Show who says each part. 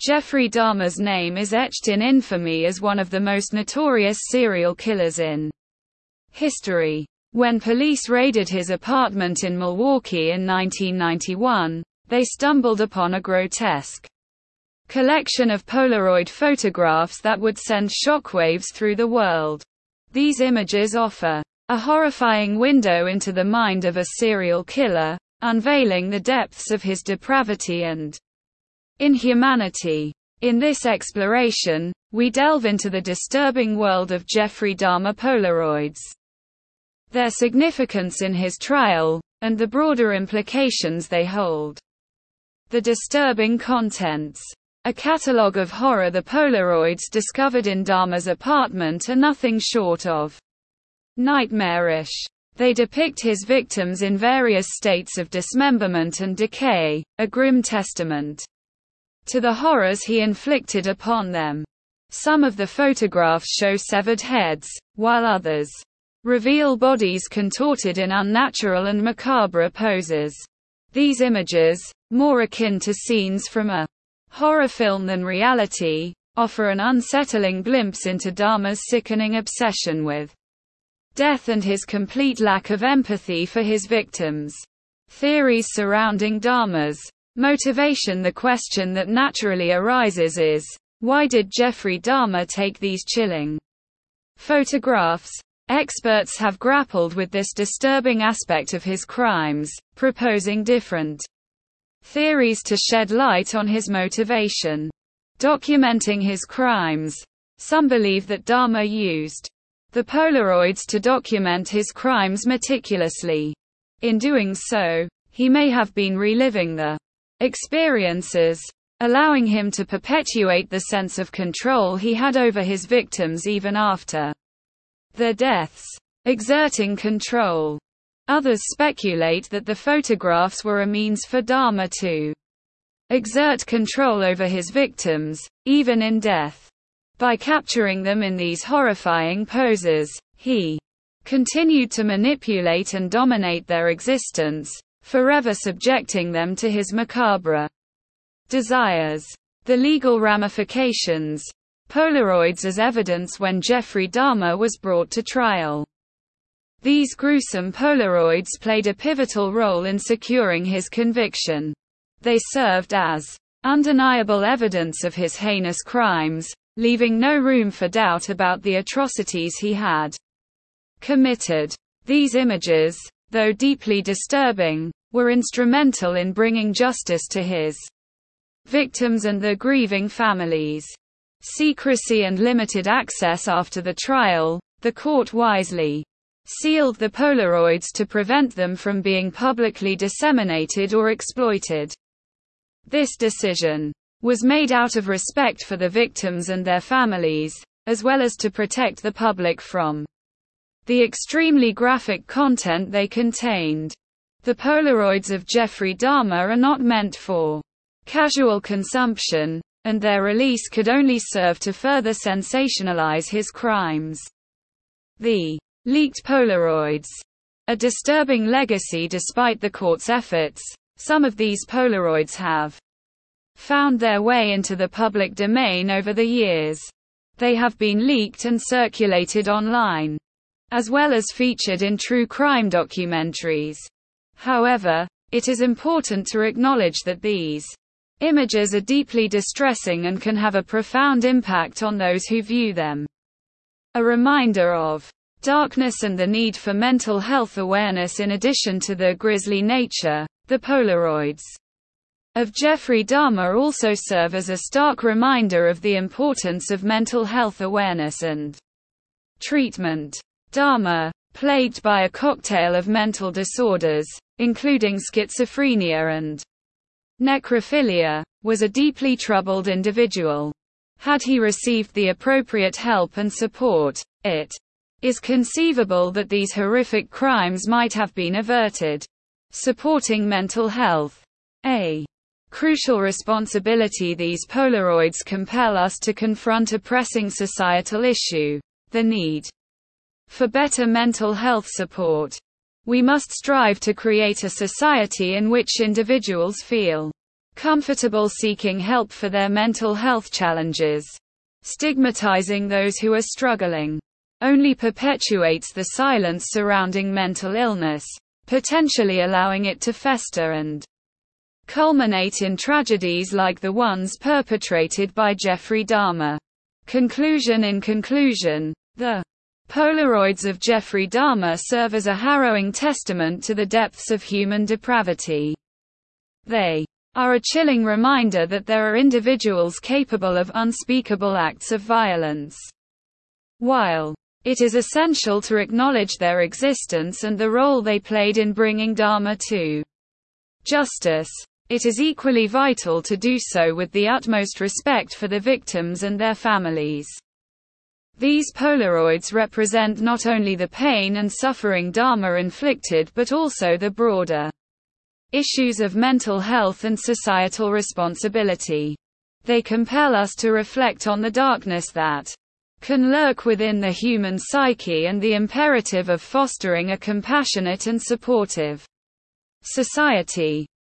Speaker 1: Jeffrey Dahmer's name is etched in infamy as one of the most notorious serial killers in history. When police raided his apartment in Milwaukee in 1991, they stumbled upon a grotesque collection of Polaroid photographs that would send shockwaves through the world. These images offer a horrifying window into the mind of a serial killer, unveiling the depths of his depravity and inhumanity. In this exploration, we delve into the disturbing world of Jeffrey Dahmer Polaroids, their significance in his trial, and the broader implications they hold. The disturbing contents. A catalogue of horror The Polaroids discovered in Dahmer's apartment are nothing short of nightmarish. They depict his victims in various states of dismemberment and decay, a grim testament to the horrors he inflicted upon them. Some of the photographs show severed heads, while others reveal bodies contorted in unnatural and macabre poses. These images, more akin to scenes from a horror film than reality, offer an unsettling glimpse into Dahmer's sickening obsession with death and his complete lack of empathy for his victims. Theories surrounding Dahmer's Motivation The question that naturally arises is, why did Jeffrey Dahmer take these chilling photographs? Experts have grappled with this disturbing aspect of his crimes, proposing different theories to shed light on his motivation. Documenting his crimes. Some believe that Dahmer used the Polaroids to document his crimes meticulously. In doing so, he may have been reliving the experiences, allowing him to perpetuate the sense of control he had over his victims even after their deaths. Exerting control. Others speculate that the photographs were a means for Dahmer to exert control over his victims, even in death. By capturing them in these horrifying poses, he continued to manipulate and dominate their existence, forever subjecting them to his macabre desires. The legal ramifications. Polaroids as evidence when Jeffrey Dahmer was brought to trial. These gruesome Polaroids played a pivotal role in securing his conviction. They served as undeniable evidence of his heinous crimes, leaving no room for doubt about the atrocities he had committed. These images, though deeply disturbing, were instrumental in bringing justice to his victims and their grieving families. Secrecy and limited access after the trial, the court wisely sealed the Polaroids to prevent them from being publicly disseminated or exploited. This decision was made out of respect for the victims and their families, as well as to protect the public from the extremely graphic content they contained. The Polaroids of Jeffrey Dahmer are not meant for casual consumption, and their release could only serve to further sensationalize his crimes. The leaked Polaroids. A disturbing legacy despite the court's efforts, some of these Polaroids have found their way into the public domain over the years. They have been leaked and circulated online as well as featured in true crime documentaries. However, it is important to acknowledge that these images are deeply distressing and can have a profound impact on those who view them. A reminder of darkness and the need for mental health awareness in addition to the grisly nature, the Polaroids of Jeffrey Dahmer also serve as a stark reminder of the importance of mental health awareness and treatment. Dahmer, plagued by a cocktail of mental disorders, including schizophrenia and necrophilia, was a deeply troubled individual. Had he received the appropriate help and support, it is conceivable that these horrific crimes might have been averted. Supporting mental health. A crucial responsibility these Polaroids compel us to confront a pressing societal issue the need for better mental health support. We must strive to create a society in which individuals feel comfortable seeking help for their mental health challenges. Stigmatizing those who are struggling only perpetuates the silence surrounding mental illness, potentially allowing it to fester and culminate in tragedies like the ones perpetrated by Jeffrey Dahmer. Conclusion In conclusion, the Polaroids of Jeffrey Dahmer serve as a harrowing testament to the depths of human depravity. They are a chilling reminder that there are individuals capable of unspeakable acts of violence. While it is essential to acknowledge their existence and the role they played in bringing Dahmer to justice. It is equally vital to do so with the utmost respect for the victims and their families. These Polaroids represent not only the pain and suffering Dahmer inflicted but also the broader issues of mental health and societal responsibility. They compel us to reflect on the darkness that can lurk within the human psyche and the imperative of fostering a compassionate and supportive society.